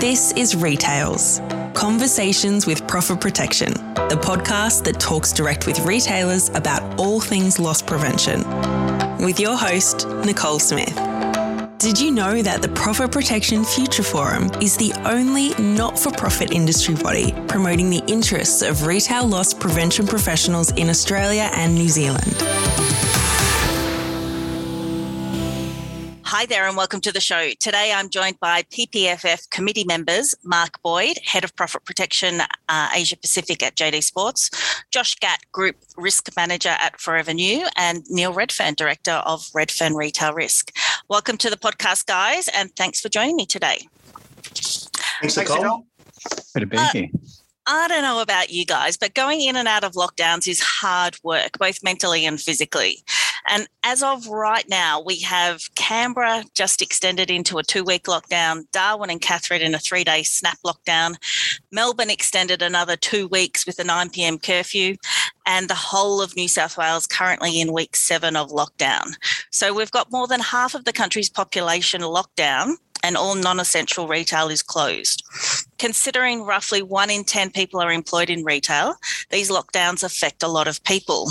This is Retails Conversations with Profit Protection, the podcast that talks direct with retailers about all things loss prevention. With your host, Nicole Smith. Did you know that the Profit Protection Future Forum is the only not for profit industry body promoting the interests of retail loss prevention professionals in Australia and New Zealand? Hi there, and welcome to the show. Today I'm joined by PPFF committee members Mark Boyd, Head of Profit Protection uh, Asia Pacific at JD Sports, Josh Gatt, Group Risk Manager at Forever New, and Neil Redfern, Director of Redfern Retail Risk. Welcome to the podcast, guys, and thanks for joining me today. Thanks, Nicole. Good to be Uh, here. I don't know about you guys, but going in and out of lockdowns is hard work, both mentally and physically. And as of right now, we have Canberra just extended into a two week lockdown, Darwin and Katherine in a three day snap lockdown, Melbourne extended another two weeks with a 9 pm curfew, and the whole of New South Wales currently in week seven of lockdown. So we've got more than half of the country's population locked down. And all non essential retail is closed. Considering roughly one in 10 people are employed in retail, these lockdowns affect a lot of people.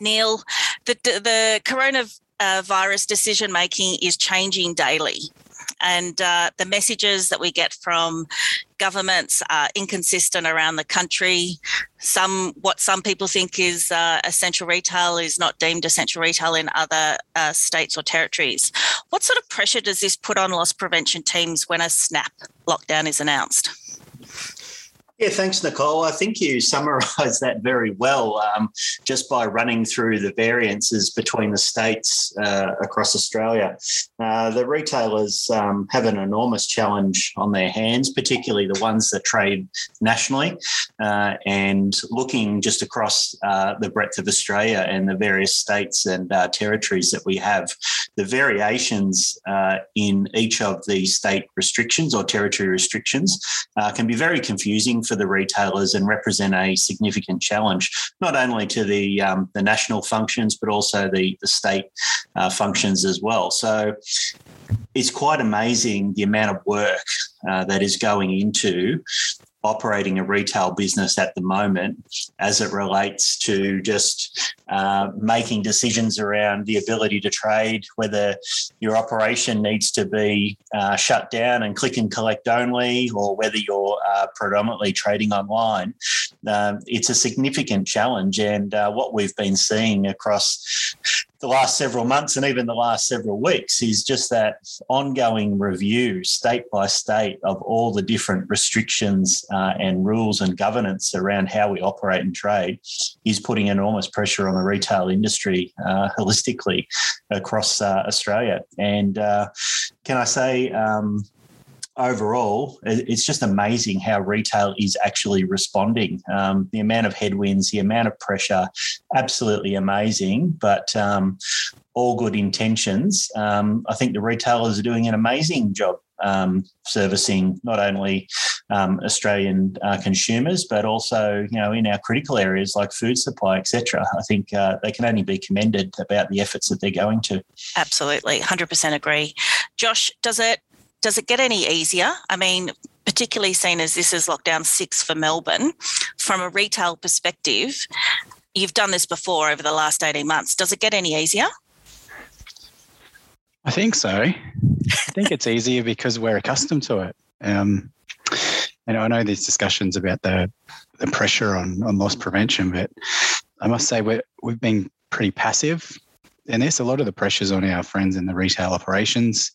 Neil, the, the coronavirus decision making is changing daily. And uh, the messages that we get from governments are inconsistent around the country. Some, what some people think is uh, essential retail is not deemed essential retail in other uh, states or territories. What sort of pressure does this put on loss prevention teams when a snap lockdown is announced? Yeah, thanks, Nicole. I think you summarised that very well um, just by running through the variances between the states uh, across Australia. Uh, the retailers um, have an enormous challenge on their hands, particularly the ones that trade nationally. Uh, and looking just across uh, the breadth of Australia and the various states and uh, territories that we have, the variations uh, in each of the state restrictions or territory restrictions can be very confusing for the retailers and represent a significant challenge, not only to the um, the national functions but also the the state uh, functions as well. So it's quite amazing the amount of work uh, that is going into operating a retail business at the moment as it relates to just uh, making decisions around the ability to trade, whether your operation needs to be uh, shut down and click and collect only, or whether you're uh, predominantly trading online. Um, it's a significant challenge. And uh, what we've been seeing across the last several months and even the last several weeks is just that ongoing review, state by state, of all the different restrictions uh, and rules and governance around how we operate and trade is putting enormous pressure on the retail industry uh, holistically across uh, Australia. And uh, can I say, um, overall, it's just amazing how retail is actually responding. Um, the amount of headwinds, the amount of pressure, absolutely amazing. But um, all good intentions. Um, I think the retailers are doing an amazing job um, servicing not only um, Australian uh, consumers but also you know in our critical areas like food supply, etc. I think uh, they can only be commended about the efforts that they're going to. Absolutely, hundred percent agree. Josh, does it does it get any easier? I mean, particularly seen as this is lockdown six for Melbourne, from a retail perspective, you've done this before over the last 18 months. Does it get any easier? I think so. I think it's easier because we're accustomed to it. Um, and I know there's discussions about the the pressure on, on loss prevention, but I must say we we've been pretty passive in this. A lot of the pressures on our friends in the retail operations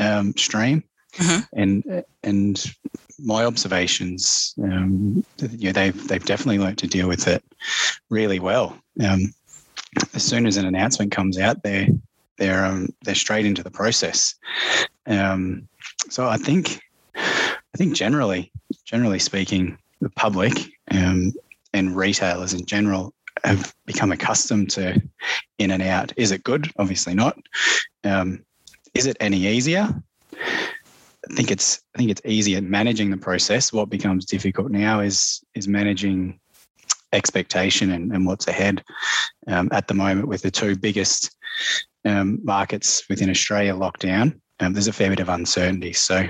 um, stream, Mhm. and and my observations, um, you know, they've they've definitely learnt to deal with it really well. Um, as soon as an announcement comes out, they're they're um, they're straight into the process. Um, so I think I think generally generally speaking, the public um, and retailers in general have become accustomed to in and out. Is it good? Obviously not. Um, is it any easier? I think it's I think it's easier managing the process. What becomes difficult now is is managing expectation and, and what's ahead. Um, at the moment, with the two biggest um, markets within Australia lockdown, um, there's a fair bit of uncertainty. So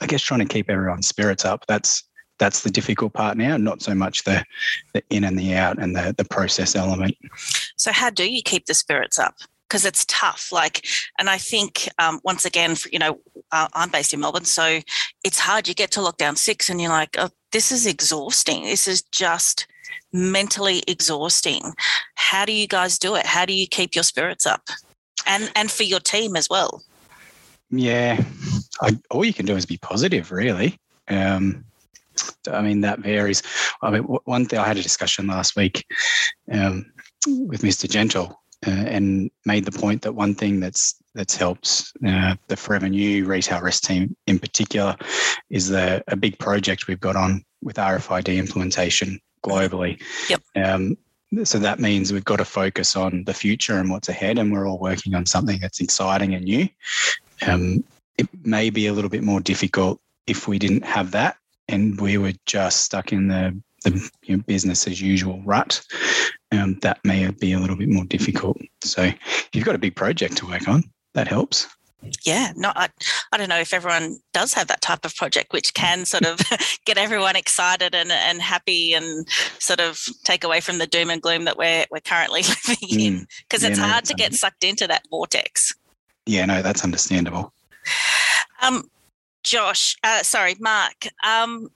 I guess trying to keep everyone's spirits up. That's that's the difficult part now, not so much the the in and the out and the the process element. So how do you keep the spirits up? Because it's tough. Like, and I think um, once again, you know, uh, I'm based in Melbourne, so it's hard. You get to lockdown six, and you're like, oh, this is exhausting. This is just mentally exhausting. How do you guys do it? How do you keep your spirits up? And and for your team as well. Yeah, I, all you can do is be positive, really. Um, I mean, that varies. I mean, one thing I had a discussion last week um, with Mr. Gentle, uh, and made the point that one thing that's that's helped uh, the Forever New retail rest team in particular is the a big project we've got on with RFID implementation globally. Yep. Um, so that means we've got to focus on the future and what's ahead, and we're all working on something that's exciting and new. Um, it may be a little bit more difficult if we didn't have that and we were just stuck in the, the you know, business as usual rut. Um, that may be a little bit more difficult. So if you've got a big project to work on, that helps yeah no I, I don't know if everyone does have that type of project which can sort of get everyone excited and, and happy and sort of take away from the doom and gloom that we're we're currently living mm. in because it's yeah, hard to get sucked into that vortex yeah no that's understandable um josh uh, sorry mark um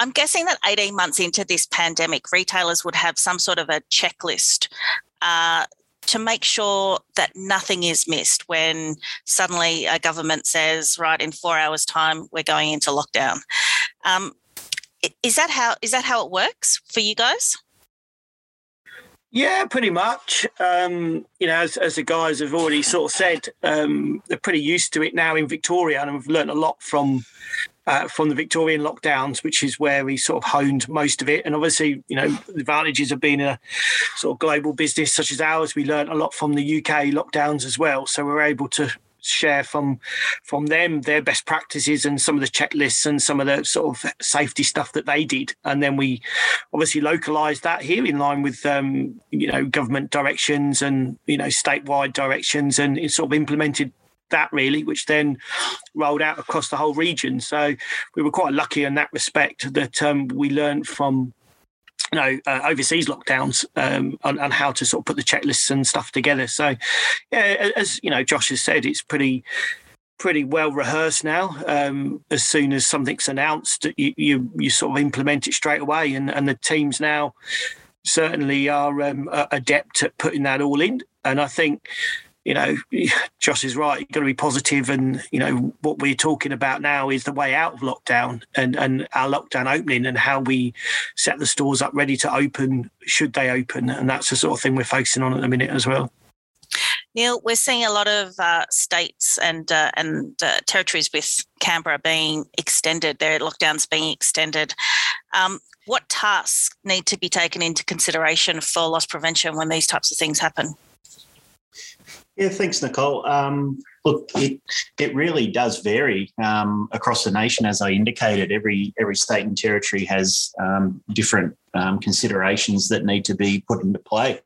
I'm guessing that 18 months into this pandemic, retailers would have some sort of a checklist uh, to make sure that nothing is missed when suddenly a government says, right, in four hours' time, we're going into lockdown. Um, is that how is that how it works for you guys? Yeah, pretty much. Um, you know, as, as, the guys have already sort of said, um, they're pretty used to it now in Victoria, and we've learned a lot from uh, from the Victorian lockdowns, which is where we sort of honed most of it. And obviously, you know, the advantages of being a sort of global business such as ours, we learned a lot from the UK lockdowns as well. So we're able to share from from them their best practices and some of the checklists and some of the sort of safety stuff that they did and then we obviously localized that here in line with um, you know government directions and you know statewide directions and it sort of implemented that really, which then rolled out across the whole region. So we were quite lucky in that respect that um, we learned from you know uh, overseas lockdowns um, on, how to sort of put the checklists and stuff together. So yeah, as you know, Josh has said, it's pretty pretty well rehearsed now. Um, as soon as something's announced, you, you, you sort of implement it straight away, and and the teams now certainly are um, adept at putting that all in. And I think you know, Josh is right. You've got to be positive, and you know what we're talking about now is the way out of lockdown and and our lockdown opening and how we set the stores up ready to open should they open, and that's the sort of thing we're focusing on at the minute as well. Neil, we're seeing a lot of uh, states and uh, and uh, territories with Canberra being extended, their lockdowns being extended. Um, what tasks need to be taken into consideration for loss prevention when these types of things happen? Yeah, thanks, Nicole. Um, look, it it really does vary um, across the nation, as I indicated. Every every state and territory has um, different um, considerations that need to be put into play.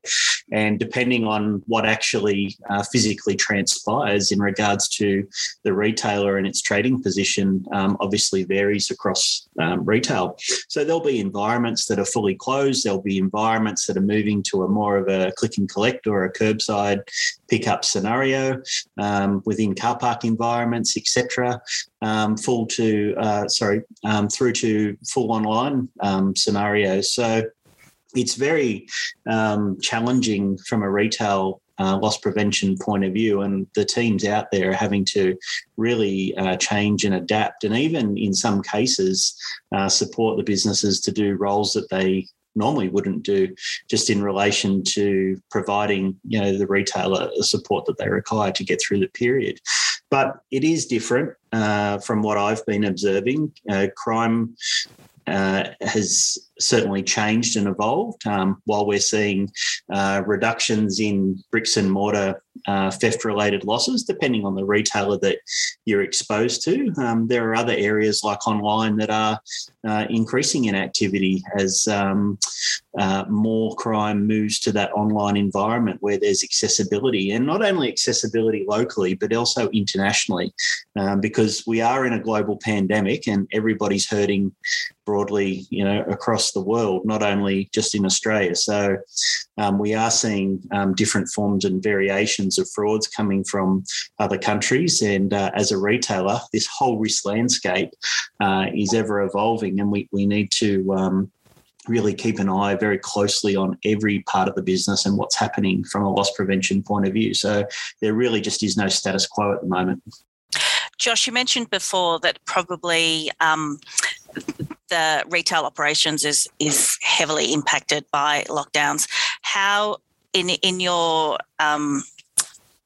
And depending on what actually uh, physically transpires in regards to the retailer and its trading position, um, obviously varies across um, retail. So there'll be environments that are fully closed. There'll be environments that are moving to a more of a click and collect or a curbside pickup scenario um, within car park environments, etc. Um, full to uh, sorry um, through to full online um, scenarios. So it's very um, challenging from a retail uh, loss prevention point of view, and the teams out there are having to really uh, change and adapt, and even in some cases uh, support the businesses to do roles that they normally wouldn't do, just in relation to providing you know the retailer the support that they require to get through the period. But it is different uh, from what I've been observing. Uh, crime uh, has certainly changed and evolved. Um, while we're seeing uh, reductions in bricks and mortar uh, theft related losses, depending on the retailer that you're exposed to. Um, there are other areas like online that are uh, increasing in activity as um, uh, more crime moves to that online environment where there's accessibility and not only accessibility locally, but also internationally, um, because we are in a global pandemic and everybody's hurting broadly, you know, across the world, not only just in Australia. So um, we are seeing um, different forms and variations of frauds coming from other countries. And uh, as a retailer, this whole risk landscape uh, is ever evolving, and we, we need to um, really keep an eye very closely on every part of the business and what's happening from a loss prevention point of view. So there really just is no status quo at the moment. Josh, you mentioned before that probably um, the retail operations is is heavily impacted by lockdowns. How, in in your um,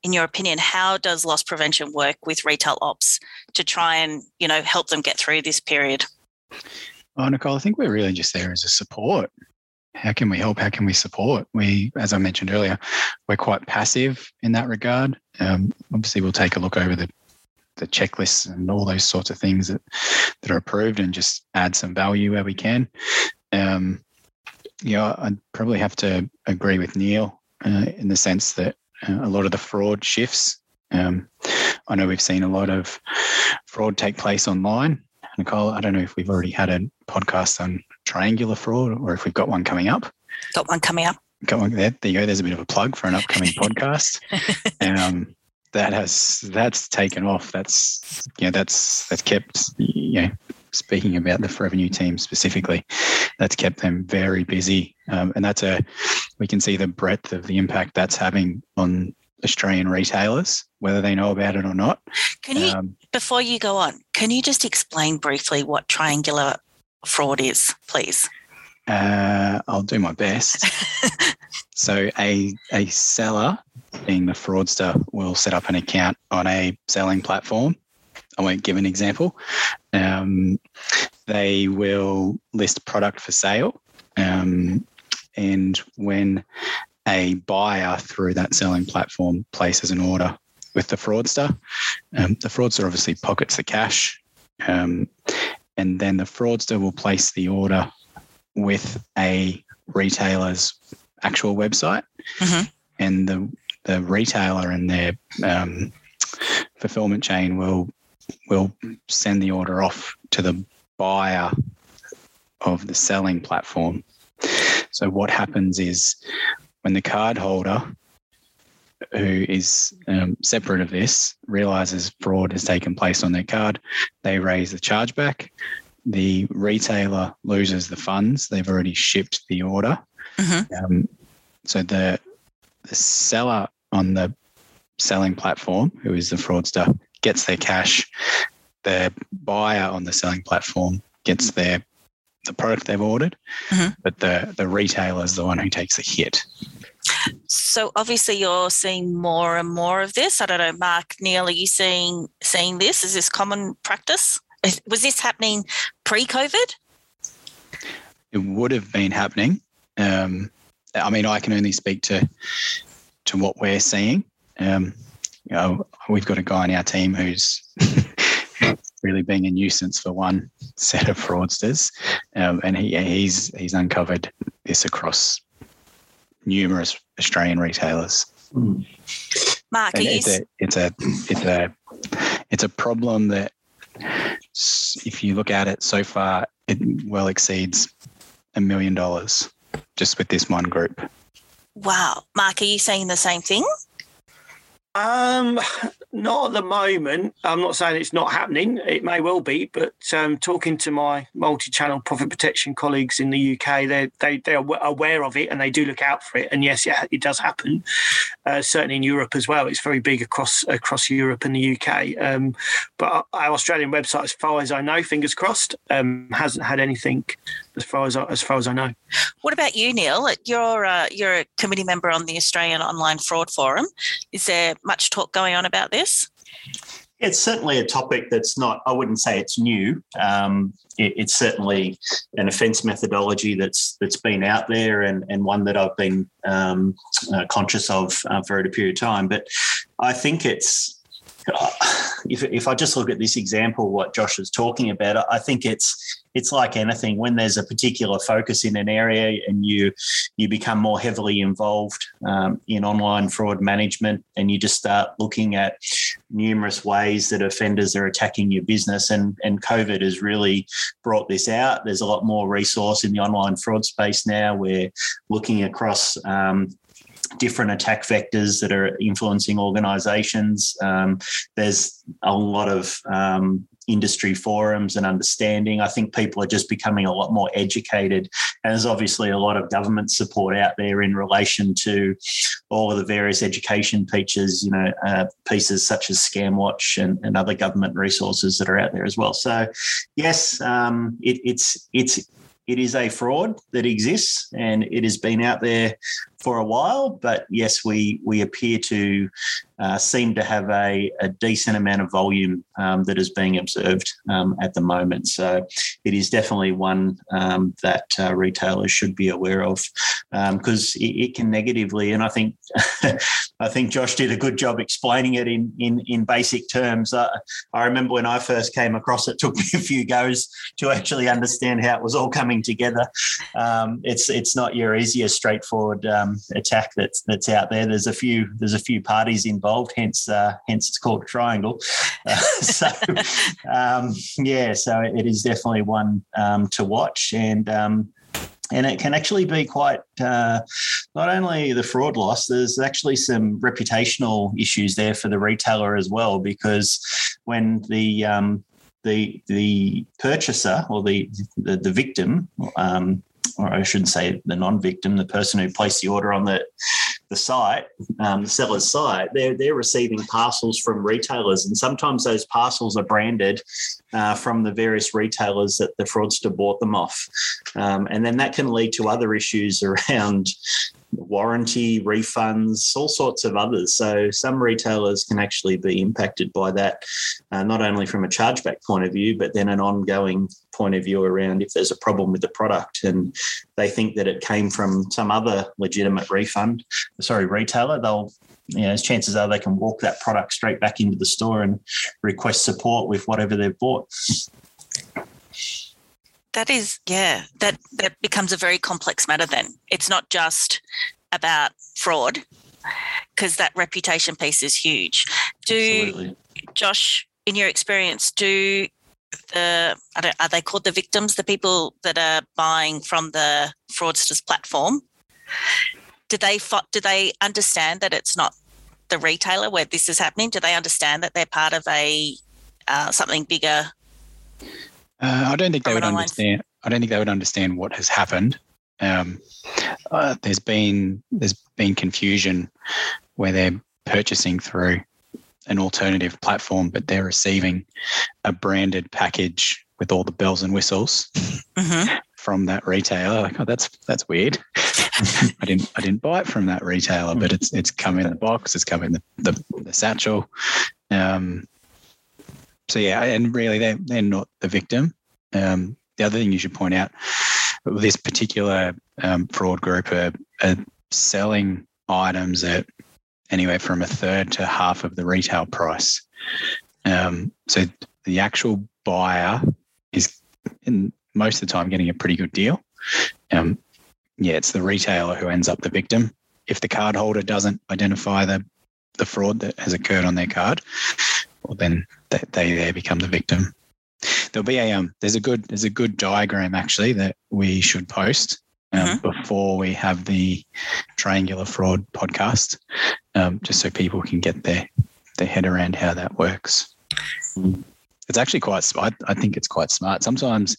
in your opinion, how does loss prevention work with retail ops to try and you know help them get through this period? Oh, Nicole, I think we're really just there as a support. How can we help? How can we support? We, as I mentioned earlier, we're quite passive in that regard. Um, obviously, we'll take a look over the the checklists and all those sorts of things that that are approved and just add some value where we can. Um, know, I'd probably have to agree with Neil uh, in the sense that a lot of the fraud shifts. Um, I know we've seen a lot of fraud take place online. Nicole, I don't know if we've already had a podcast on triangular fraud or if we've got one coming up. Got one coming up. Got one there. There you go. There's a bit of a plug for an upcoming podcast. Um, that has that's taken off. That's you know that's that's kept you know speaking about the revenue team specifically, that's kept them very busy, um, and that's a we can see the breadth of the impact that's having on Australian retailers, whether they know about it or not. Can you, um, before you go on, can you just explain briefly what triangular fraud is, please? Uh, I'll do my best. so, a a seller being the fraudster, will set up an account on a selling platform. I won't give an example. Um, they will list product for sale. Um, and when a buyer through that selling platform places an order with the fraudster, um, the fraudster obviously pockets the cash. Um, and then the fraudster will place the order with a retailer's actual website. Mm-hmm. And the the retailer and their um, fulfillment chain will will send the order off to the buyer of the selling platform. So what happens is when the card holder who is um, separate of this realizes fraud has taken place on their card, they raise the chargeback. The retailer loses the funds. They've already shipped the order. Mm-hmm. Um, so the the seller on the selling platform, who is the fraudster, gets their cash. The buyer on the selling platform gets their the product they've ordered, mm-hmm. but the the retailer is the one who takes the hit. So obviously you're seeing more and more of this. I don't know, Mark, Neil, are you seeing seeing this? Is this common practice? Was this happening pre-COVID? It would have been happening. Um, I mean, I can only speak to to what we're seeing. Um, you know, we've got a guy in our team who's really being a nuisance for one set of fraudsters, um, and he, he's he's uncovered this across numerous Australian retailers. Mm. Mark, it's, a, it's a it's a it's a problem that if you look at it so far, it well exceeds a million dollars just with this one group. Wow. Mark, are you saying the same thing? Um, not at the moment. I'm not saying it's not happening. It may well be, but um, talking to my multi-channel profit protection colleagues in the UK, they they they are aware of it and they do look out for it. And yes, yeah, it does happen. Uh, certainly in Europe as well. It's very big across across Europe and the UK. Um, but our Australian website, as far as I know, fingers crossed, um, hasn't had anything as far as I, as far as I know. What about you, Neil? You're uh, you're a committee member on the Australian Online Fraud Forum. Is there much talk going on about this? It's certainly a topic that's not, I wouldn't say it's new. Um, it, it's certainly an offence methodology that's that's been out there and, and one that I've been um, uh, conscious of uh, for a period of time. But I think it's if, if I just look at this example, what Josh is talking about, I think it's it's like anything. When there's a particular focus in an area and you you become more heavily involved um, in online fraud management, and you just start looking at numerous ways that offenders are attacking your business, and and COVID has really brought this out. There's a lot more resource in the online fraud space now. We're looking across. Um, different attack vectors that are influencing organizations. Um, there's a lot of um, industry forums and understanding. I think people are just becoming a lot more educated. And there's obviously a lot of government support out there in relation to all of the various education features, you know, uh, pieces such as ScamWatch and, and other government resources that are out there as well. So, yes, um, it, it's it's it is a fraud that exists and it has been out there for a while. But yes, we we appear to uh, seem to have a, a, decent amount of volume um, that is being observed um, at the moment. So it is definitely one um, that uh, retailers should be aware of because um, it, it, can negatively, and I think I think Josh did a good job explaining it in in, in basic terms. Uh, I remember when I first came across it, took me a few goes to actually understand how it was all coming together. Um, it's it's not your easiest straightforward um, attack that's that's out there. There's a few there's a few parties involved. Hence, uh, hence it's called triangle. Uh, so, um, yeah, so it is definitely one um, to watch, and um, and it can actually be quite uh, not only the fraud loss. There's actually some reputational issues there for the retailer as well, because when the um, the the purchaser or the the, the victim um, or I shouldn't say the non-victim, the person who placed the order on the the site, um, the seller's site, they're they're receiving parcels from retailers, and sometimes those parcels are branded uh, from the various retailers that the fraudster bought them off, um, and then that can lead to other issues around warranty, refunds, all sorts of others. So some retailers can actually be impacted by that, uh, not only from a chargeback point of view, but then an ongoing point of view around if there's a problem with the product. And they think that it came from some other legitimate refund, sorry, retailer, they'll you know, as chances are they can walk that product straight back into the store and request support with whatever they've bought that is yeah that that becomes a very complex matter then. It's not just about fraud because that reputation piece is huge. Do Absolutely. josh in your experience do the are they called the victims the people that are buying from the fraudsters platform? Do they do they understand that it's not the retailer where this is happening? Do they understand that they're part of a uh, something bigger uh, I don't think they would understand. I don't think they would understand what has happened. Um, uh, there's been there's been confusion where they're purchasing through an alternative platform, but they're receiving a branded package with all the bells and whistles mm-hmm. from that retailer. Like, oh, that's that's weird. I didn't I didn't buy it from that retailer, but it's it's come in the box. It's come in the the, the satchel. Um, so yeah, and really they're they're not the victim. Um, the other thing you should point out, this particular um, fraud group are, are selling items at anywhere from a third to half of the retail price. Um, so the actual buyer is in most of the time getting a pretty good deal. Um, yeah, it's the retailer who ends up the victim. If the card holder doesn't identify the the fraud that has occurred on their card, well, then they, they, they become the victim. There'll be a um, there's a good there's a good diagram actually that we should post um, mm-hmm. before we have the triangular fraud podcast, um, just so people can get their their head around how that works. It's actually quite smart. I think it's quite smart. Sometimes,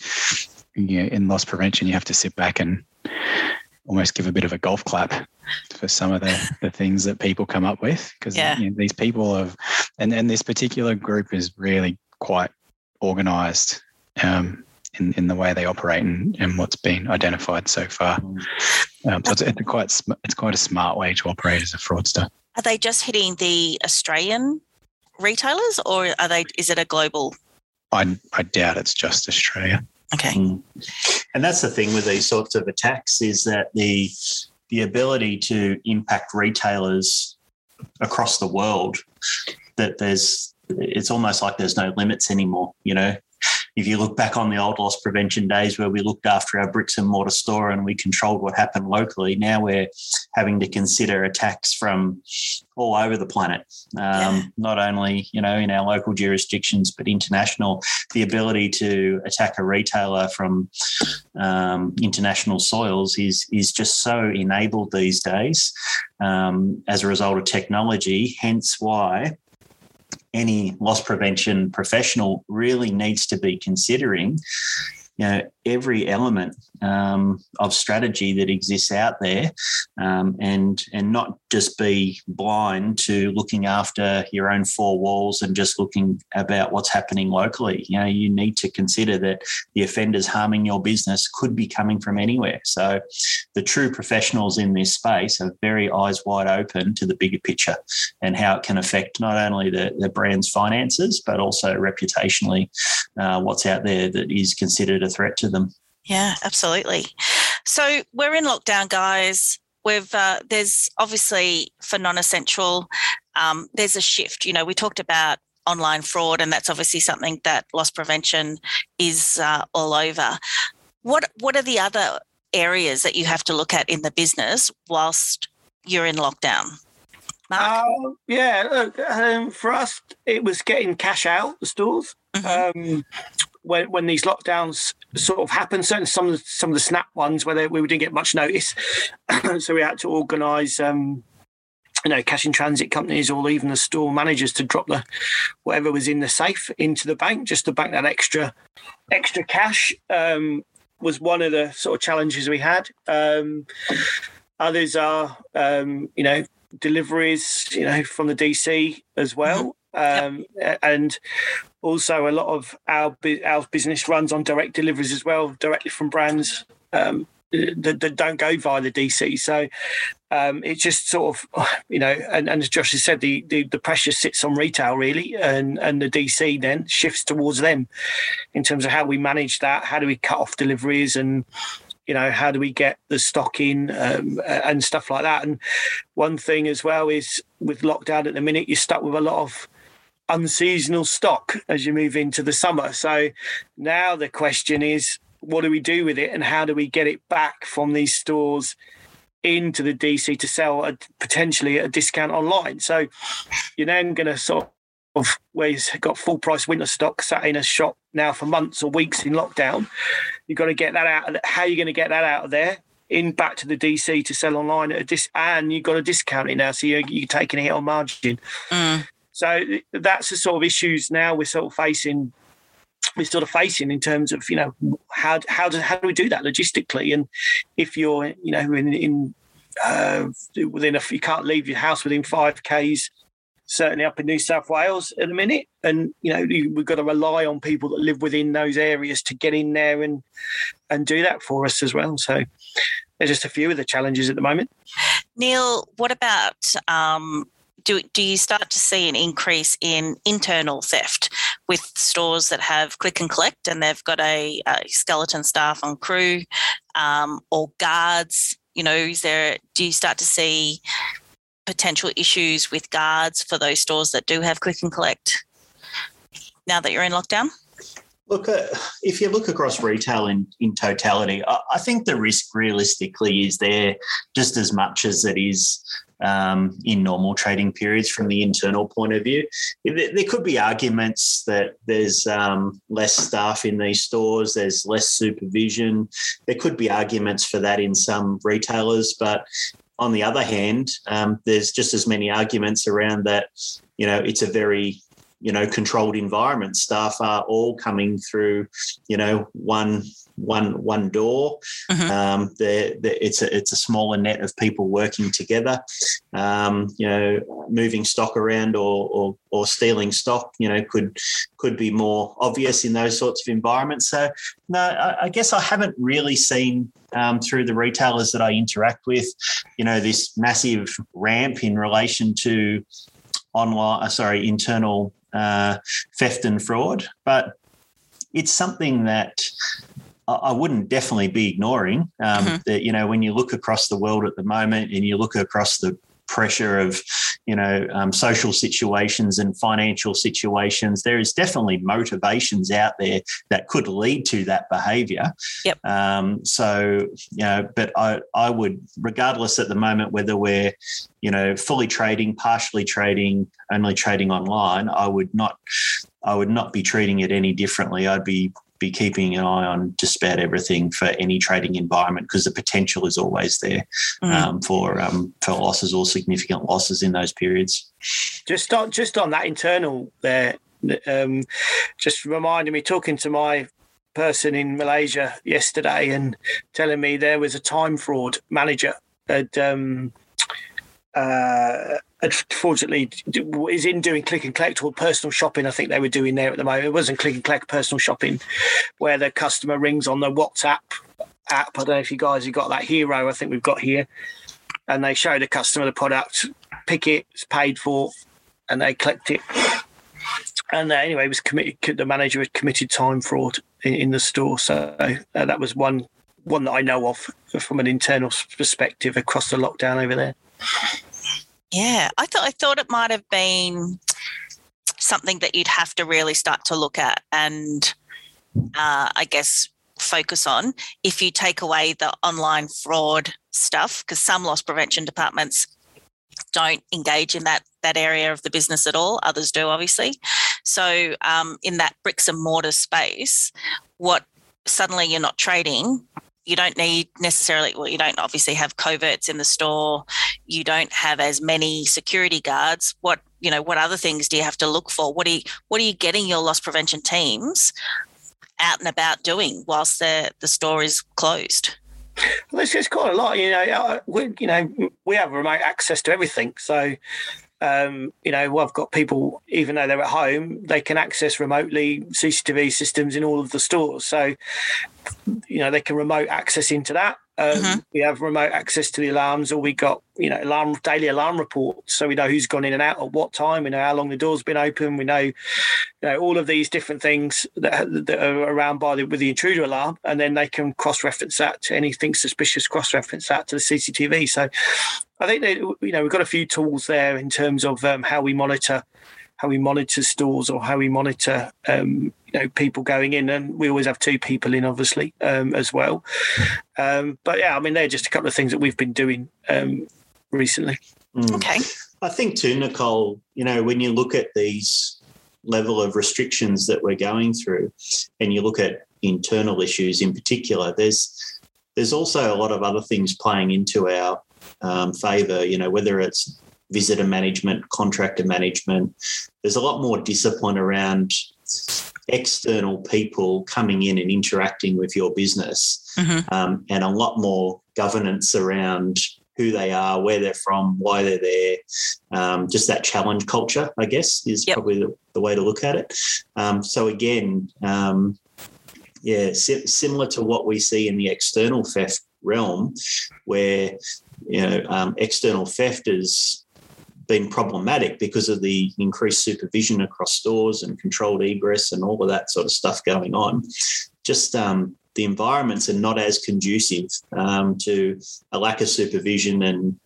you know, in loss prevention, you have to sit back and almost give a bit of a golf clap for some of the, the things that people come up with because yeah. you know, these people have and, and this particular group is really quite organized um, in, in the way they operate and, and what's been identified so far. Um, so it's, it's, quite it's quite a smart way to operate as a fraudster. Are they just hitting the Australian retailers, or are they? Is it a global? I I doubt it's just Australia. Okay. Mm. And that's the thing with these sorts of attacks is that the the ability to impact retailers across the world that there's it's almost like there's no limits anymore you know if you look back on the old loss prevention days where we looked after our bricks and mortar store and we controlled what happened locally, now we're having to consider attacks from all over the planet, um, yeah. not only you know in our local jurisdictions but international. The ability to attack a retailer from um, international soils is is just so enabled these days um, as a result of technology. Hence why any loss prevention professional really needs to be considering you know every element um, of strategy that exists out there, um, and and not just be blind to looking after your own four walls and just looking about what's happening locally. You know, you need to consider that the offenders harming your business could be coming from anywhere. So, the true professionals in this space are very eyes wide open to the bigger picture and how it can affect not only the, the brand's finances but also reputationally uh, what's out there that is considered a threat to them. Yeah, absolutely. So we're in lockdown, guys. We've uh, there's obviously for non-essential, um, there's a shift. You know, we talked about online fraud, and that's obviously something that loss prevention is uh, all over. What what are the other areas that you have to look at in the business whilst you're in lockdown? Uh, yeah, look, um, for us, it was getting cash out the stores. Mm-hmm. Um, when, when these lockdowns sort of happened, certainly some of the, some of the snap ones where they, we didn't get much notice, so we had to organise. Um, you know, cash in transit companies or even the store managers to drop the whatever was in the safe into the bank just to bank that extra extra cash um, was one of the sort of challenges we had. Um, others are, um, you know, deliveries, you know, from the DC as well. Um. And also, a lot of our our business runs on direct deliveries as well, directly from brands um, that, that, don't go via the DC. So um, it's just sort of, you know, and, and as Josh has said, the, the, the pressure sits on retail really, and and the DC then shifts towards them in terms of how we manage that. How do we cut off deliveries and you know how do we get the stock in um, and stuff like that and one thing as well is with lockdown at the minute you're stuck with a lot of unseasonal stock as you move into the summer so now the question is what do we do with it and how do we get it back from these stores into the DC to sell potentially at a discount online so you're then going to sort of where he's got full price winter stock sat in a shop now for months or weeks in lockdown. You've got to get that out. How are you going to get that out of there? In back to the DC to sell online at a dis, and you've got a discount it now, so you're, you're taking a hit on margin. Mm. So that's the sort of issues now we're sort of facing. We're sort of facing in terms of you know how how do how do we do that logistically, and if you're you know in, in uh, within a you can't leave your house within five k's certainly up in New South Wales at the minute. And you know, we've got to rely on people that live within those areas to get in there and and do that for us as well. So there's just a few of the challenges at the moment. Neil, what about um, do do you start to see an increase in internal theft with stores that have click and collect and they've got a, a skeleton staff on crew um, or guards? You know, is there? Do you start to see potential issues with guards for those stores that do have click and collect now that you're in lockdown? Look, uh, if you look across retail in, in totality, I, I, think the risk realistically is there just as much as it is um, in normal trading periods from the internal point of view. There, there could be arguments that there's um, less staff in these stores, there's less supervision. There could be arguments for that in some retailers, but on the other hand, um, there's just as many arguments around that. You know, it's a very you know controlled environment. Staff are all coming through, you know, one one one door. Mm-hmm. Um, they're, they're, it's a it's a smaller net of people working together. Um, you know, moving stock around or, or or stealing stock, you know, could could be more obvious in those sorts of environments. So, no, I, I guess I haven't really seen um, through the retailers that I interact with, you know, this massive ramp in relation to online, uh, sorry, internal uh, theft and fraud, but it's something that I wouldn't definitely be ignoring. Um, mm-hmm. That you know, when you look across the world at the moment, and you look across the pressure of you know um, social situations and financial situations. There is definitely motivations out there that could lead to that behavior. Yep. Um, so you know but I, I would regardless at the moment whether we're you know fully trading partially trading only trading online i would not i would not be treating it any differently. I'd be be keeping an eye on just about everything for any trading environment because the potential is always there mm. um, for um, for losses or significant losses in those periods. Just on just on that internal there, um, just reminding me talking to my person in Malaysia yesterday and telling me there was a time fraud manager had um, uh, unfortunately is in doing click and collect or personal shopping. I think they were doing there at the moment. It wasn't click and collect, personal shopping, where the customer rings on the WhatsApp app. I don't know if you guys have got that hero. I think we've got here, and they show the customer the product, pick it, it's paid for, and they collect it. And uh, anyway, was committed. The manager had committed time fraud in, in the store, so uh, that was one one that I know of from an internal perspective across the lockdown over there. Yeah, I thought I thought it might have been something that you'd have to really start to look at and uh, I guess focus on if you take away the online fraud stuff because some loss prevention departments don't engage in that that area of the business at all. Others do obviously. So um, in that bricks and mortar space what suddenly you're not trading you don't need necessarily well you don't obviously have coverts in the store you don't have as many security guards what you know what other things do you have to look for what are you what are you getting your loss prevention teams out and about doing whilst the the store is closed well, it's, it's quite a lot, you know. Uh, we, you know, we have remote access to everything, so um, you know, well, I've got people, even though they're at home, they can access remotely CCTV systems in all of the stores. So, you know, they can remote access into that. Um, mm-hmm. We have remote access to the alarms, or we got you know alarm daily alarm reports, so we know who's gone in and out at what time. We know how long the door's been open. We know, you know, all of these different things that, that are around by the, with the intruder alarm, and then they can cross-reference that to anything suspicious. Cross-reference that to the CCTV. So, I think that you know we've got a few tools there in terms of um, how we monitor how we monitor stores or how we monitor um, you know people going in, and we always have two people in, obviously, um, as well. Um, but yeah, I mean, they're just a couple of things that we've been doing um, recently. Mm. Okay. I think too, Nicole. You know, when you look at these level of restrictions that we're going through, and you look at internal issues in particular, there's there's also a lot of other things playing into our um, favour. You know, whether it's visitor management, contractor management. There's a lot more discipline around external people coming in and interacting with your business, mm-hmm. um, and a lot more governance around who they are, where they're from, why they're there. Um, just that challenge culture, I guess, is yep. probably the, the, way to look at it. Um, so again, um, yeah, si- similar to what we see in the external theft realm, where you know um, external theft is been problematic because of the increased supervision across stores and controlled egress and all of that sort of stuff going on. Just um, the environments are not as conducive um, to a lack of supervision and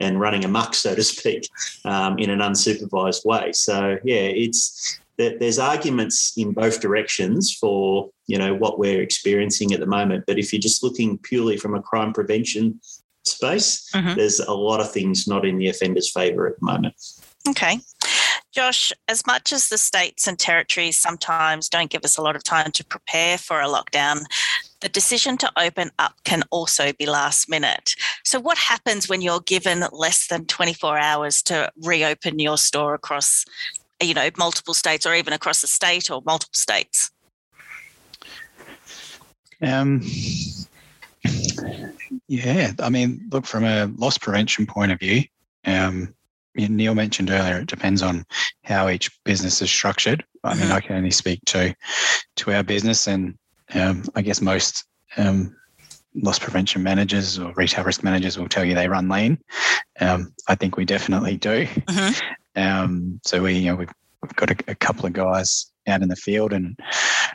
and running amok, so to speak, um, in an unsupervised way. So yeah, it's there's arguments in both directions for you know what we're experiencing at the moment. But if you're just looking purely from a crime prevention space, mm-hmm. there's a lot of things not in the offender's favour at the moment. Okay. Josh, as much as the states and territories sometimes don't give us a lot of time to prepare for a lockdown, the decision to open up can also be last minute. So, what happens when you're given less than 24 hours to reopen your store across, you know, multiple states or even across the state or multiple states? Um, yeah, I mean, look, from a loss prevention point of view, um, Neil mentioned earlier, it depends on how each business is structured. I mean, mm-hmm. I can only speak to to our business, and um, I guess most um, loss prevention managers or retail risk managers will tell you they run lean. Um, I think we definitely do. Mm-hmm. Um, so we, you know, we've, we've got a, a, couple of guys out in the field, and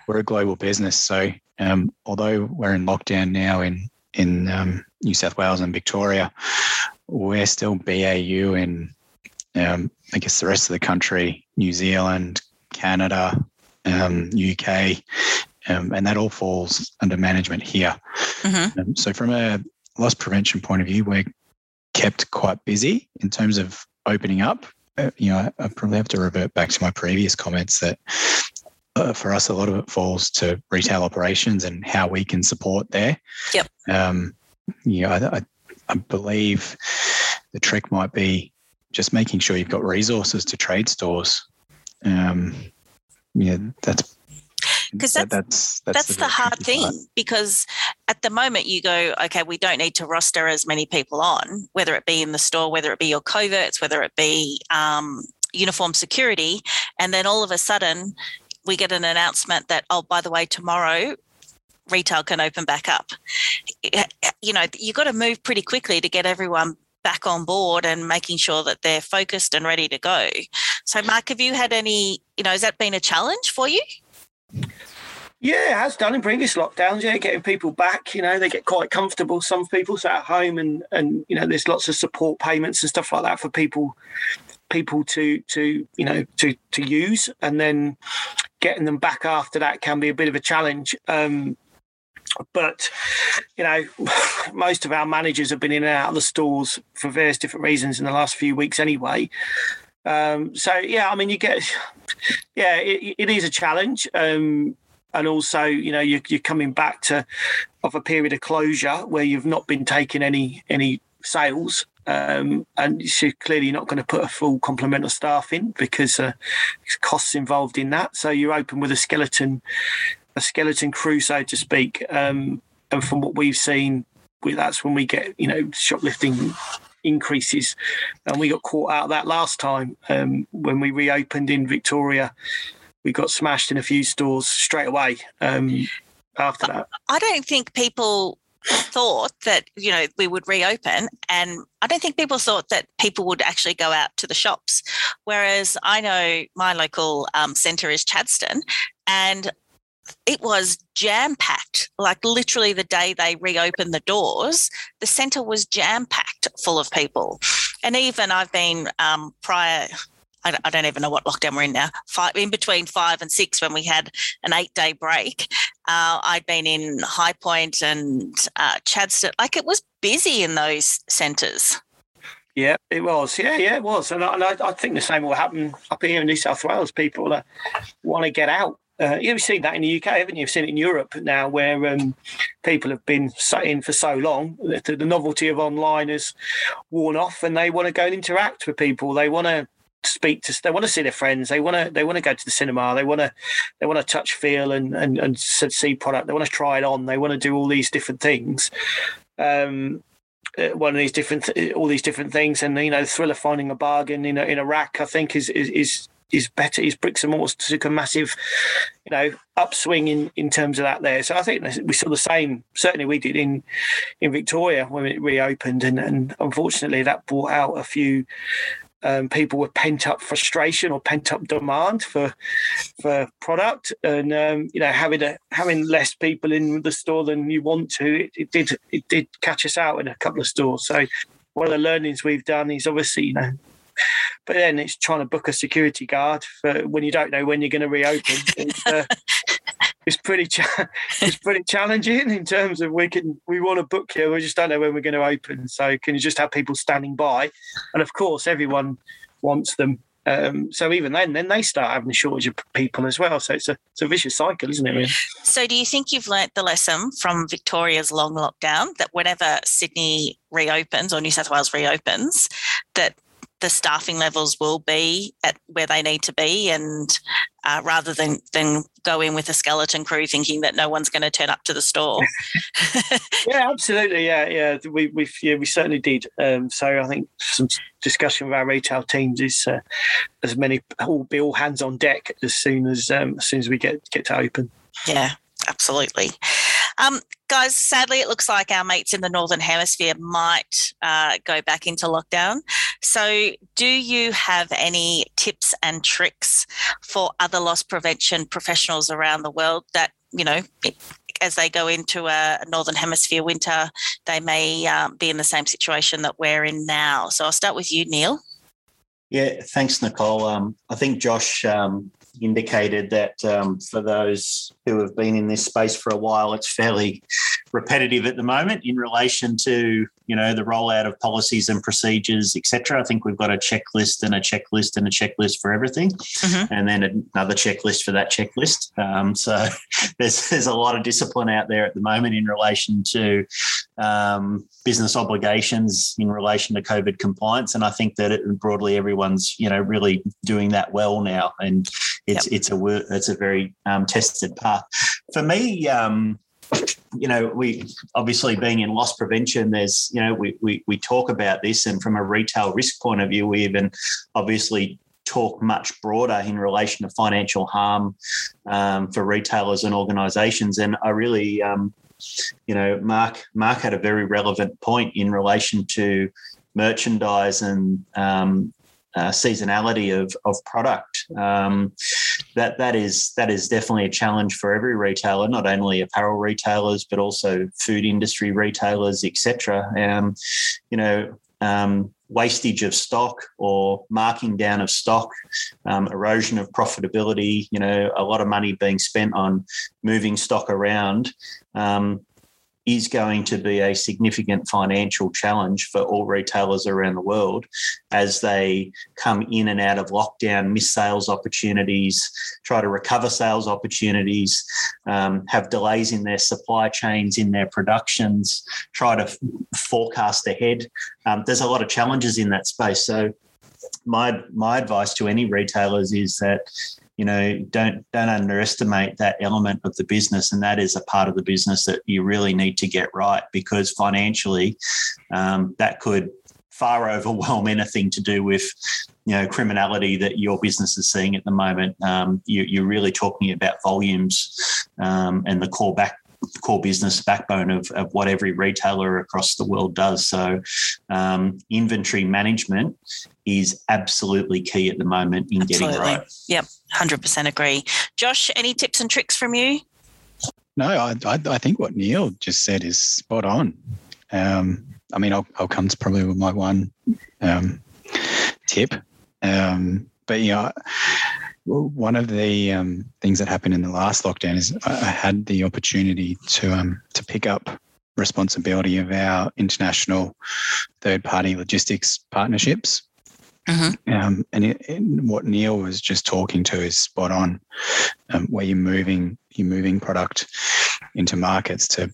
we're a global business. So um, although we're in lockdown now in in um, New South Wales and Victoria, we're still BAU in, um, I guess, the rest of the country, New Zealand, Canada, UK, um, um, and that all falls under management here. Mm-hmm. Um, so, from a loss prevention point of view, we're kept quite busy in terms of opening up. You know, I probably have to revert back to my previous comments that uh, for us, a lot of it falls to retail operations and how we can support there. Yep. Um, you know, I, I, I believe the trick might be just making sure you've got resources to trade stores. Um, yeah, that's because that's, that's, that's, that's the, the hard thing part. because at the moment you go okay we don't need to roster as many people on whether it be in the store whether it be your coverts whether it be um, uniform security and then all of a sudden we get an announcement that oh by the way tomorrow retail can open back up. Eh, eh, eh, you know you've got to move pretty quickly to get everyone back on board and making sure that they're focused and ready to go. So mark have you had any you know has that been a challenge for you yeah, it has done in previous lockdowns. Yeah, getting people back. You know, they get quite comfortable. Some people sat at home, and and you know, there's lots of support payments and stuff like that for people people to to you know to to use, and then getting them back after that can be a bit of a challenge. Um, but you know, most of our managers have been in and out of the stores for various different reasons in the last few weeks anyway. Um, so yeah, I mean, you get yeah, it, it is a challenge. Um, and also, you know, you're, you're coming back to of a period of closure where you've not been taking any any sales, um, and you're clearly not going to put a full complement of staff in because uh, costs involved in that. So you're open with a skeleton, a skeleton crew, so to speak. Um, and from what we've seen, that's when we get you know shoplifting increases, and we got caught out of that last time um, when we reopened in Victoria. We got smashed in a few stores straight away. Um, after that, I don't think people thought that you know we would reopen and i don't think people thought that people would actually go out to the shops whereas i know my local um, centre is chadstone and it was jam packed. Like literally the day they reopened the doors, the centre was jam packed full of people. And even I've been um, prior. I don't even know what lockdown we're in now. Five, in between five and six, when we had an eight-day break, uh, I'd been in Highpoint and uh, Chadstone. Like it was busy in those centres. Yeah, it was. Yeah, yeah, it was. And I, and I, I think the same will happen up here in New South Wales. People that want to get out uh, you've seen that in the UK, haven't you? You've seen it in Europe now, where um, people have been sat in for so long that the novelty of online has worn off, and they want to go and interact with people. They want to speak to they want to see their friends. They want to they want to go to the cinema. They want to they want to touch feel and and, and see product. They want to try it on. They want to do all these different things. Um uh, one of these different all these different things. And you know the thrill of finding a bargain in a, in a rack i think is is, is is better. His bricks and mortar took a massive, you know, upswing in, in terms of that there. So I think we saw the same. Certainly, we did in in Victoria when it reopened, and, and unfortunately, that brought out a few um, people with pent up frustration or pent up demand for for product, and um, you know having a, having less people in the store than you want to, it, it, did it did catch us out in a couple of stores. So one of the learnings we've done is obviously you know but then it's trying to book a security guard for when you don't know when you're going to reopen. It's, uh, it's pretty cha- it's pretty challenging in terms of we can we want to book here, we just don't know when we're going to open. So can you just have people standing by? And of course, everyone wants them. Um, so even then, then they start having a shortage of people as well. So it's a it's a vicious cycle, isn't it? Really? So do you think you've learnt the lesson from Victoria's long lockdown that whenever Sydney reopens or New South Wales reopens, that the staffing levels will be at where they need to be, and uh, rather than than go in with a skeleton crew thinking that no one's going to turn up to the store. yeah, absolutely. Yeah, yeah. We we yeah, we certainly did. Um, so I think some discussion with our retail teams is uh, as many all be all hands on deck as soon as um, as soon as we get get to open. Yeah, absolutely. Um, guys, sadly, it looks like our mates in the Northern Hemisphere might uh, go back into lockdown. So, do you have any tips and tricks for other loss prevention professionals around the world that, you know, as they go into a Northern Hemisphere winter, they may um, be in the same situation that we're in now? So, I'll start with you, Neil. Yeah, thanks, Nicole. Um, I think Josh um, indicated that um, for those who have been in this space for a while, it's fairly repetitive at the moment in relation to you know the rollout of policies and procedures, etc. I think we've got a checklist and a checklist and a checklist for everything, mm-hmm. and then another checklist for that checklist. Um, so there's there's a lot of discipline out there at the moment in relation to um, business obligations in relation to COVID compliance, and I think that it, broadly everyone's you know really doing that well now, and it's yep. it's a it's a very um, tested path. For me, um, you know, we obviously being in loss prevention, there's, you know, we, we, we talk about this, and from a retail risk point of view, we even obviously talk much broader in relation to financial harm um, for retailers and organisations. And I really, um, you know, Mark Mark had a very relevant point in relation to merchandise and um, uh, seasonality of of product. Um, that that is that is definitely a challenge for every retailer, not only apparel retailers but also food industry retailers, etc. Um, you know. Um, wastage of stock or marking down of stock, um, erosion of profitability, you know, a lot of money being spent on moving stock around. Um, is going to be a significant financial challenge for all retailers around the world as they come in and out of lockdown, miss sales opportunities, try to recover sales opportunities, um, have delays in their supply chains, in their productions, try to f- forecast ahead. Um, there's a lot of challenges in that space. So, my my advice to any retailers is that you know don't don't underestimate that element of the business and that is a part of the business that you really need to get right because financially um, that could far overwhelm anything to do with you know criminality that your business is seeing at the moment. Um, you, are really talking about volumes um, and the core back core business backbone of, of what every retailer across the world does. So, um, inventory management is absolutely key at the moment in absolutely. getting right. Yep, 100% agree. Josh, any tips and tricks from you? No, I, I, I think what Neil just said is spot on. Um, I mean, I'll, I'll come to probably with my one um, tip. Um, but yeah, one of the um, things that happened in the last lockdown is I had the opportunity to um, to pick up responsibility of our international third party logistics partnerships. Mm-hmm. Um, and it, it, what Neil was just talking to is spot on, um, where you're moving you're moving product into markets to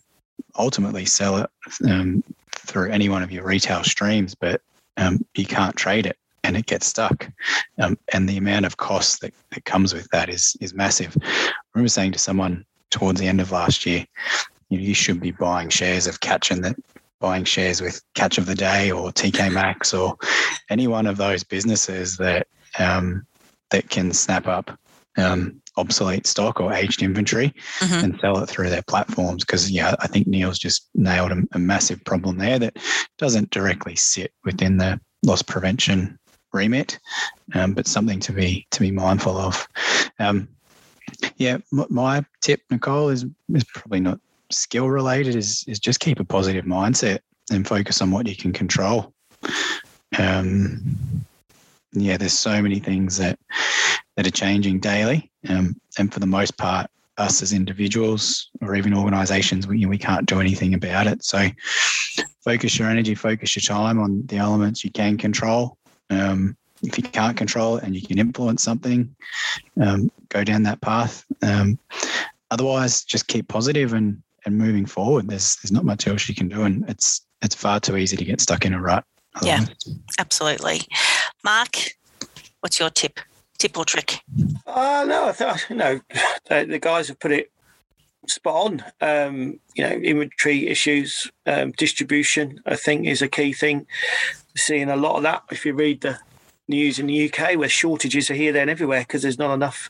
ultimately sell it um, through any one of your retail streams, but um, you can't trade it and it gets stuck. Um, and the amount of cost that, that comes with that is is massive. I remember saying to someone towards the end of last year, you know, you should be buying shares of Catch and that buying shares with Catch of the Day or TK Maxx or any one of those businesses that um, that can snap up um, obsolete stock or aged inventory mm-hmm. and sell it through their platforms. Because yeah, I think Neil's just nailed a, a, massive problem there that doesn't directly sit within the loss prevention remit, um, but something to be to be mindful of. Um, yeah, my tip, Nicole, is is probably not skill related. Is is just keep a positive mindset and focus on what you can control. Um, yeah, there's so many things that that are changing daily, um, and for the most part, us as individuals or even organisations, we we can't do anything about it. So, focus your energy, focus your time on the elements you can control, um, if you can't control it and you can influence something, um, go down that path. Um, otherwise, just keep positive and and moving forward. There's there's not much else you can do, and it's it's far too easy to get stuck in a rut. Otherwise. Yeah, absolutely. Mark, what's your tip? Tip or trick? Uh, no, I think you know the, the guys have put it spot on. Um, you know, inventory issues, um, distribution, I think, is a key thing seeing a lot of that if you read the news in the UK where shortages are here, there, and everywhere because there's not enough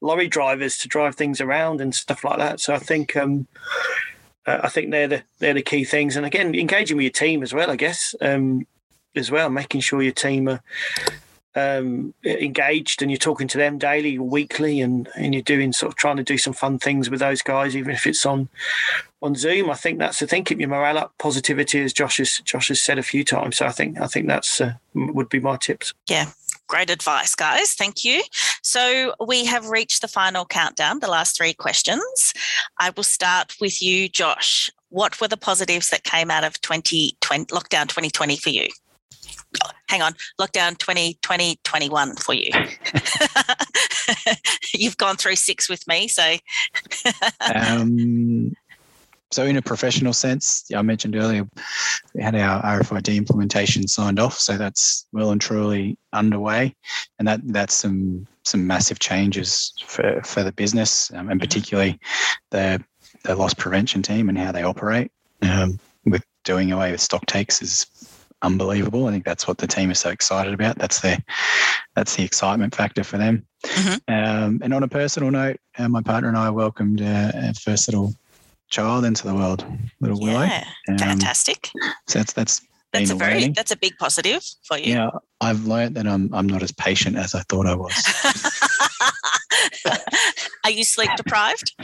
lorry drivers to drive things around and stuff like that. So I think um, uh, I think they're the they're the key things. And again, engaging with your team as well, I guess, um, as well, making sure your team are um, engaged and you're talking to them daily or weekly, and and you're doing sort of trying to do some fun things with those guys, even if it's on on Zoom. I think that's the thing. Keep your morale up, positivity, as Josh has Josh has said a few times. So I think I think that's uh, would be my tips. Yeah, Great advice, guys. Thank you. So, we have reached the final countdown, the last three questions. I will start with you, Josh. What were the positives that came out of 2020, lockdown 2020 for you? Hang on, lockdown 2020, 21 for you. You've gone through six with me, so. um, so, in a professional sense, I mentioned earlier, we had our RFID implementation signed off, so that's well and truly underway, and that that's some some massive changes for, for the business, um, and particularly the the loss prevention team and how they operate. Um, with doing away with stock takes is unbelievable. I think that's what the team is so excited about. That's the that's the excitement factor for them. Mm-hmm. Um, and on a personal note, uh, my partner and I welcomed uh, our first little child into the world, little yeah, Willow. Um, fantastic. So that's that's that's a very learning. that's a big positive for you. Yeah, I've learned that I'm I'm not as patient as I thought I was. Are you sleep deprived?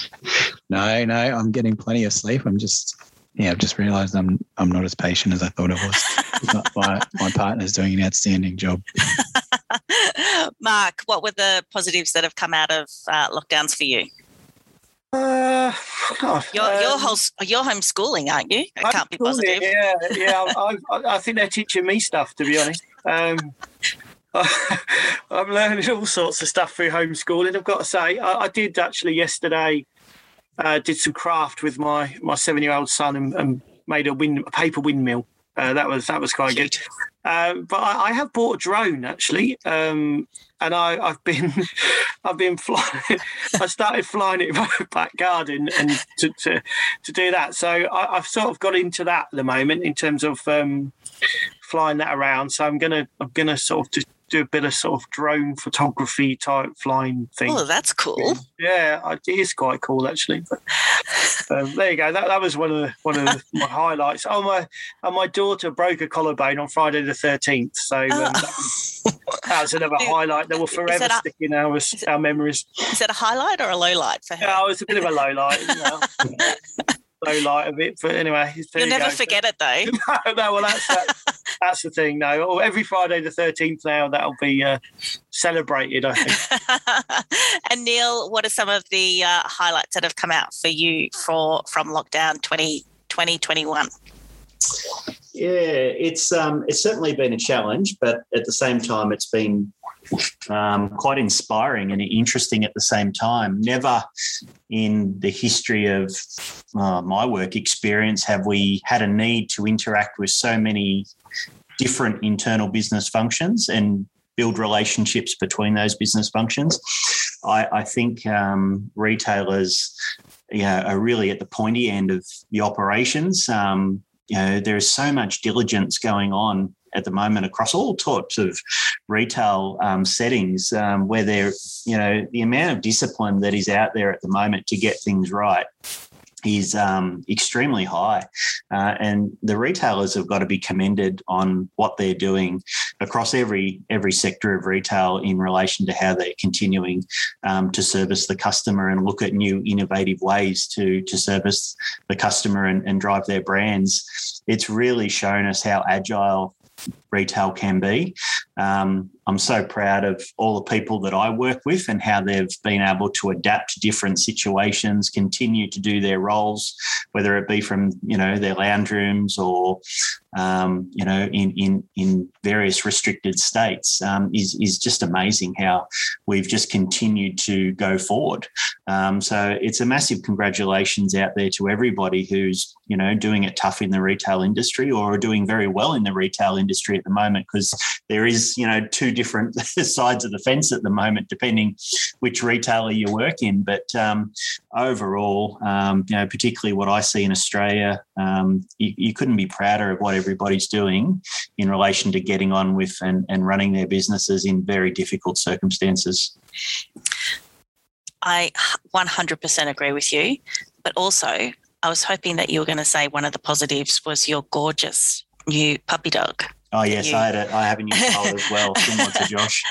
No, no, I'm getting plenty of sleep. I'm just yeah, I've just realised I'm I'm not as patient as I thought I was. my my partner's doing an outstanding job. Mark, what were the positives that have come out of uh, lockdowns for you? Uh, God, you're, um, you're, whole, you're homeschooling, aren't you? It can't be positive. Yeah, yeah. I, I, I, think they're teaching me stuff, to be honest. Um, I'm learning all sorts of stuff through homeschooling. I've got to say, I, I did actually yesterday. Uh, did some craft with my my seven year old son and, and, made a wind a paper windmill. Uh, that was that was quite Cute. good. Um, but I, I, have bought a drone actually, um, and I, have been I've been flying. I started flying it in my back garden and to, to, to do that. So I, have sort of got into that at the moment in terms of um, flying that around. So I'm gonna I'm gonna sort of just do a bit of sort of drone photography type flying thing. Oh, that's cool. Yeah, it is quite cool actually. But, um, there you go. That, that was one of the, one of the, my highlights. Oh my! And my daughter broke a collarbone on Friday the thirteenth. So um, oh. that, was, that, was, another highlight that will forever a, stick in our our memories. Is that a highlight or a low light for her? Yeah, it was a bit of a low light. You know. Low light of it. But anyway, you'll never go. forget it though. no, no. Well, that's that, that's the thing. No, every Friday the thirteenth now that'll be uh, celebrated. I think. and Neil, what are some of the uh, highlights that have come out for you for from lockdown 20, 2021? Yeah, it's um, it's certainly been a challenge, but at the same time, it's been um, quite inspiring and interesting at the same time. Never in the history of uh, my work experience have we had a need to interact with so many different internal business functions and build relationships between those business functions. I, I think um, retailers yeah, are really at the pointy end of the operations. Um, you know, there is so much diligence going on at the moment across all types of retail um, settings um, where there, you know, the amount of discipline that is out there at the moment to get things right is um, extremely high. Uh, and the retailers have got to be commended on what they're doing across every every sector of retail in relation to how they're continuing um, to service the customer and look at new innovative ways to to service the customer and, and drive their brands. It's really shown us how agile retail can be. Um, I'm so proud of all the people that I work with and how they've been able to adapt to different situations, continue to do their roles, whether it be from you know their lounge rooms or um, you know in in in various restricted states. Um, is is just amazing how we've just continued to go forward. Um, so it's a massive congratulations out there to everybody who's you know doing it tough in the retail industry or doing very well in the retail industry at the moment because there is you know two different sides of the fence at the moment, depending which retailer you work in. But um, overall, um, you know, particularly what I see in Australia, um, you, you, couldn't be prouder of what everybody's doing in relation to getting on with and, and running their businesses in very difficult circumstances. I 100% agree with you, but also I was hoping that you were going to say one of the positives was your gorgeous new puppy dog. Oh yes, you- I had a, I have a new child as well, similar to Josh.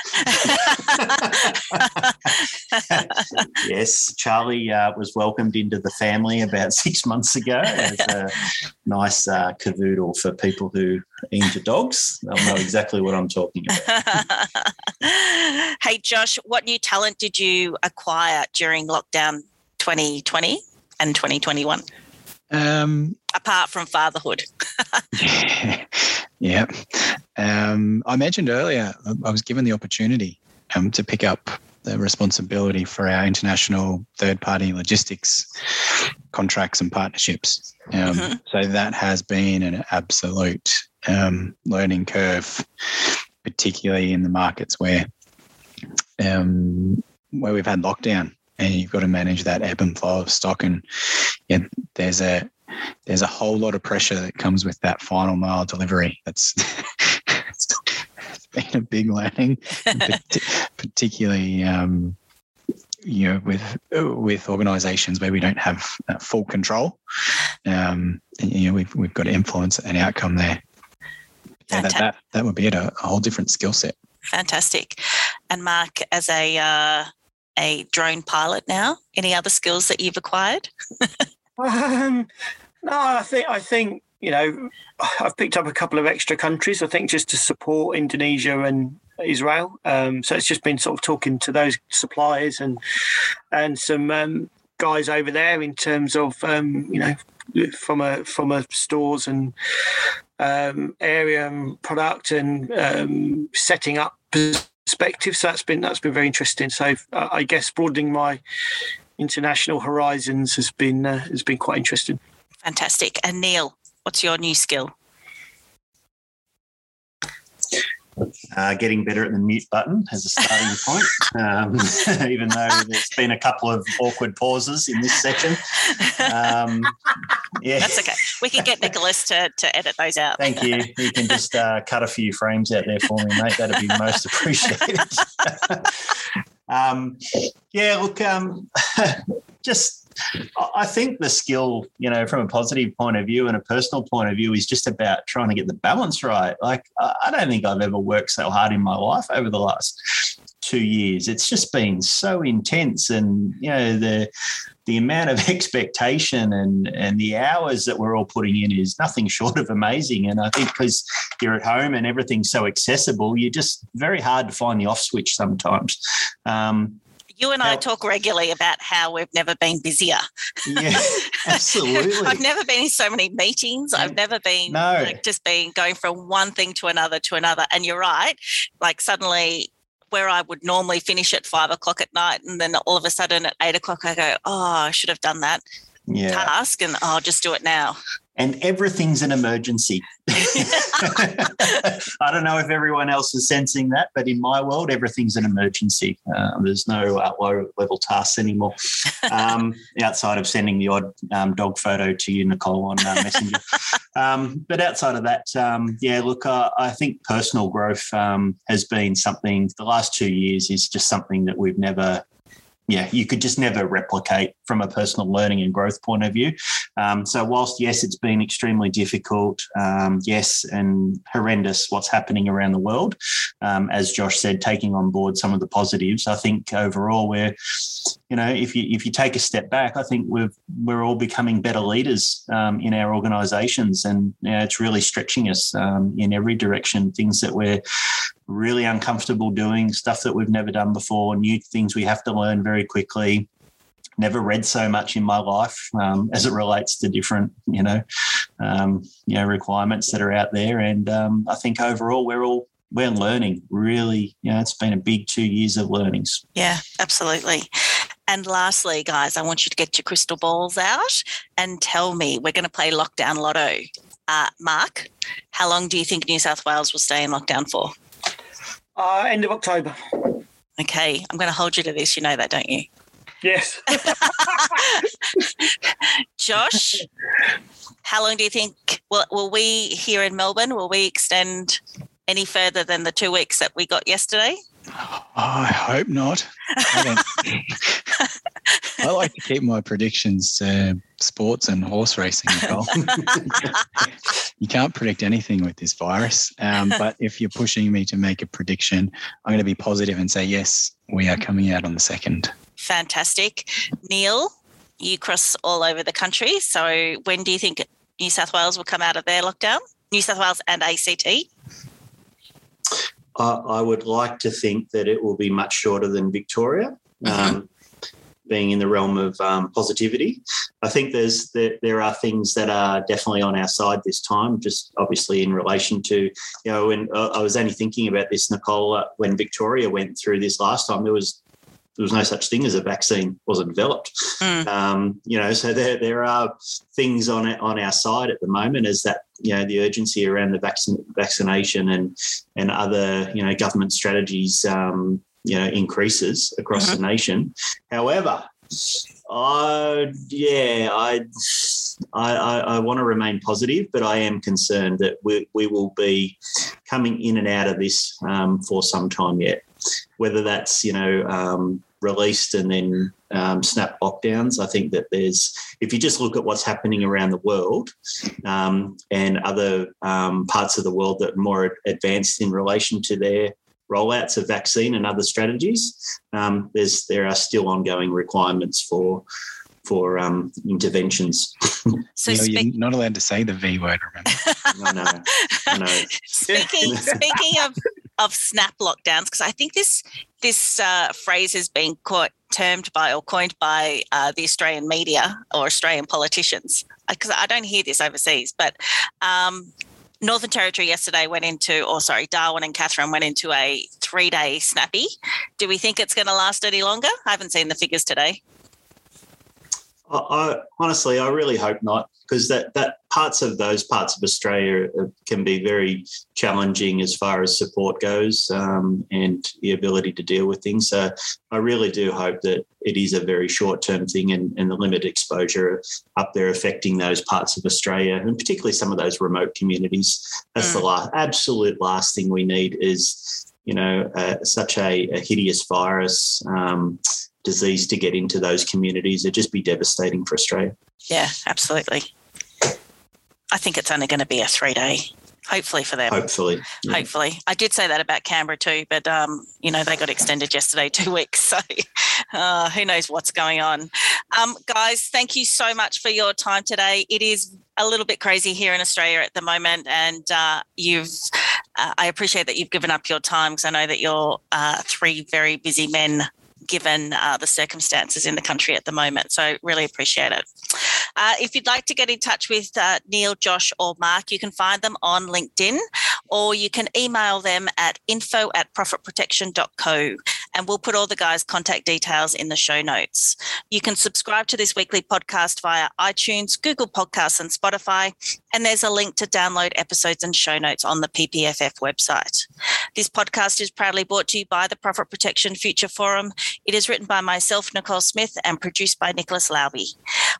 yes, Charlie uh, was welcomed into the family about six months ago as a nice uh, cavoodle for people who are into dogs. They'll know exactly what I'm talking about. hey, Josh, what new talent did you acquire during lockdown 2020 and 2021, Um, apart from fatherhood? yeah. Um, I mentioned earlier, I- was given the opportunity um, to pick up the responsibility for our international third party logistics contracts and partnerships. Um, Mhm. So that has been an absolute um, learning curve, particularly in the markets where um, where we've had lockdown and you've got to manage that ebb and flow of stock and yeah, there's a there's a whole lot of pressure that comes with that final mile delivery. That's it's been a big learning, particularly um, you know with with organisations where we don't have uh, full control. Um, and, you know, we've we've got to influence an outcome there. Yeah, that, that that would be it, a, a whole different skill set. Fantastic. And Mark, as a uh, a drone pilot now, any other skills that you've acquired? Um, no, I think I think you know I've picked up a couple of extra countries. I think just to support Indonesia and Israel. Um, so it's just been sort of talking to those suppliers and and some um, guys over there in terms of um, you know from a from a stores and um, area and product and um, setting up perspective. So that's been that's been very interesting. So uh, I guess broadening my international horizons has been uh, has been quite interesting. Fantastic. And Neil, what's your new skill? uh, getting better at the mute button as a starting point, um, even though there's been a couple of awkward pauses in this section. Um, yeah. That's okay. We can get Nicholas to, to edit those out. Thank you. You can just uh, cut a few frames out there for me, mate. That'd be most appreciated. um, yeah, look, um, just I- think the skill, you know, from a positive point of view and a personal point of view, is just about trying to get the balance right. Like, I I don't think I've ever worked so hard in my life over the last two years. It's just been so intense, and you know the the amount of expectation and and the hours that we're all putting in is nothing short of amazing. And I think because you're at home and everything's so accessible, you're just very hard to find the off switch sometimes. Um, You and I talk regularly about how we've never been busier. yeah, absolutely. I've never been in so many meetings. I've never been No. like just been going from one thing to another to another. And you're right. Like suddenly where I would normally finish at five o'clock at night and then all of a sudden at eight o'clock I go, Oh, I should have done that yeah, task and I'll just do it now. And everything's an emergency. I don't know if everyone else is sensing that, but in my world, everything's an emergency. Uh, there's no uh, low level tasks anymore, um, outside of sending the odd um, dog photo to you, Nicole, on uh, Messenger. um, but outside of that, um, yeah, look, uh, I think personal growth um, has been something. The last two years is just something that we've never. Yeah, you could just never replicate from a personal learning and growth point of view. Um, so, whilst yes, it's been extremely difficult, um, yes, and horrendous what's happening around the world, um, as Josh said, taking on board some of the positives, I think overall we're, you know, if you if you take a step back, I think we've we're all becoming better leaders um, in our organisations, and you know, it's really stretching us um, in every direction. Things that we're really uncomfortable doing, stuff that we've never done before, new things we have to learn very quickly never read so much in my life um, as it relates to different, you know, um, you know, requirements that are out there. And um, I think overall we're all we're learning. Really, you know, it's been a big two years of learnings. Yeah, absolutely. And lastly, guys, I want you to get your crystal balls out and tell me we're going to play lockdown lotto. Uh, Mark, how long do you think New South Wales will stay in lockdown for? Uh, end of October. Okay, I'm going to hold you to this. You know that, don't you? Yes. Josh, how long do you think will, will we here in Melbourne, will we extend any further than the two weeks that we got yesterday? I hope not. I, I like to keep my predictions to sports and horse racing. you can't predict anything with this virus. Um, but if you're pushing me to make a prediction, I'm going to be positive and say yes, we are coming out on the second. Fantastic, Neil. You cross all over the country. So when do you think New South Wales will come out of their lockdown? New South Wales and ACT. I, I would like to think that it will be much shorter than Victoria. Mm-hmm. Um, being in the realm of um, positivity, I think there's there, there are things that are definitely on our side this time. Just obviously in relation to you know, when uh, I was only thinking about this, Nicole, uh, when Victoria went through this last time, there was there was no such thing as a vaccine wasn't developed. Mm. Um, you know, so there there are things on it on our side at the moment as that you know the urgency around the vaccine vaccination and and other you know government strategies um, you know increases across mm-hmm. the nation. However, I yeah I. I, I, I, want to remain positive, but I am concerned that we, we will be coming in and out of this um, for some time yet whether that's you know um, released and then um, snap lockdowns. I think that there's, if you just look at what's happening around the world um, and other um, parts of the world that are more advanced in relation to their rollouts of vaccine and other strategies, um, there's there are still ongoing requirements for for um, interventions. So you know, you're not allowed to say the V word, remember? no, no, no. Speaking, speaking of of snap lockdowns because I think this this uh, phrase has been caught, termed by or coined by uh, the Australian media or Australian politicians because I don't hear this overseas, but. Um, Northern Territory yesterday went into, or sorry, Darwin and Katherine went into a three day snappy. Do we think it's going to last any longer? I haven't seen the figures today. I, I, honestly, I really hope not, because that that parts of those parts of Australia can be very challenging as far as support goes um, and the ability to deal with things. So I really do hope that it is a very short term thing and, and the limited exposure up there affecting those parts of Australia and particularly some of those remote communities. That's mm. the last, absolute last thing we need is you know, uh, such a, a, hideous virus um, disease to get into those communities. It'd just be devastating for Australia. Yeah, absolutely. I think it's only going to be a three day, hopefully for them. Hopefully. Yeah. Hopefully. I did say that about Canberra too, but, um, you know, they got extended yesterday, two weeks. So uh, who knows what's going on. Um, guys, thank you so much for your time today. It is a little bit crazy here in Australia at the moment, and uh, you've. Uh, I appreciate that you've given up your time because I know that you're uh, three very busy men given uh, the circumstances in the country at the moment. So, really appreciate it. Uh, if you'd like to get in touch with uh, Neil, Josh, or Mark, you can find them on LinkedIn or you can email them at info at profitprotection.co and we'll put all the guys' contact details in the show notes. You can subscribe to this weekly podcast via iTunes, Google Podcasts, and Spotify. And there's a link to download episodes and show notes on the PPFF website. This podcast is proudly brought to you by the Profit Protection Future Forum. It is written by myself, Nicole Smith, and produced by Nicholas Lauby.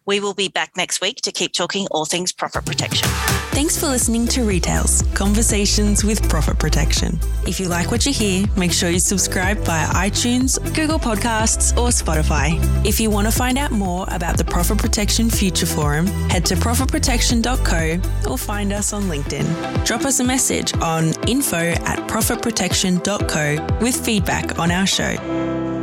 We will be back next week to keep talking all things profit protection. Thanks for listening to Retails Conversations with Profit Protection. If you like what you hear, make sure you subscribe via iTunes, Google Podcasts, or Spotify. If you want to find out more about the Profit Protection Future Forum, head to profitprotection.co or find us on LinkedIn. Drop us a message on info at profitprotection.co with feedback on our show.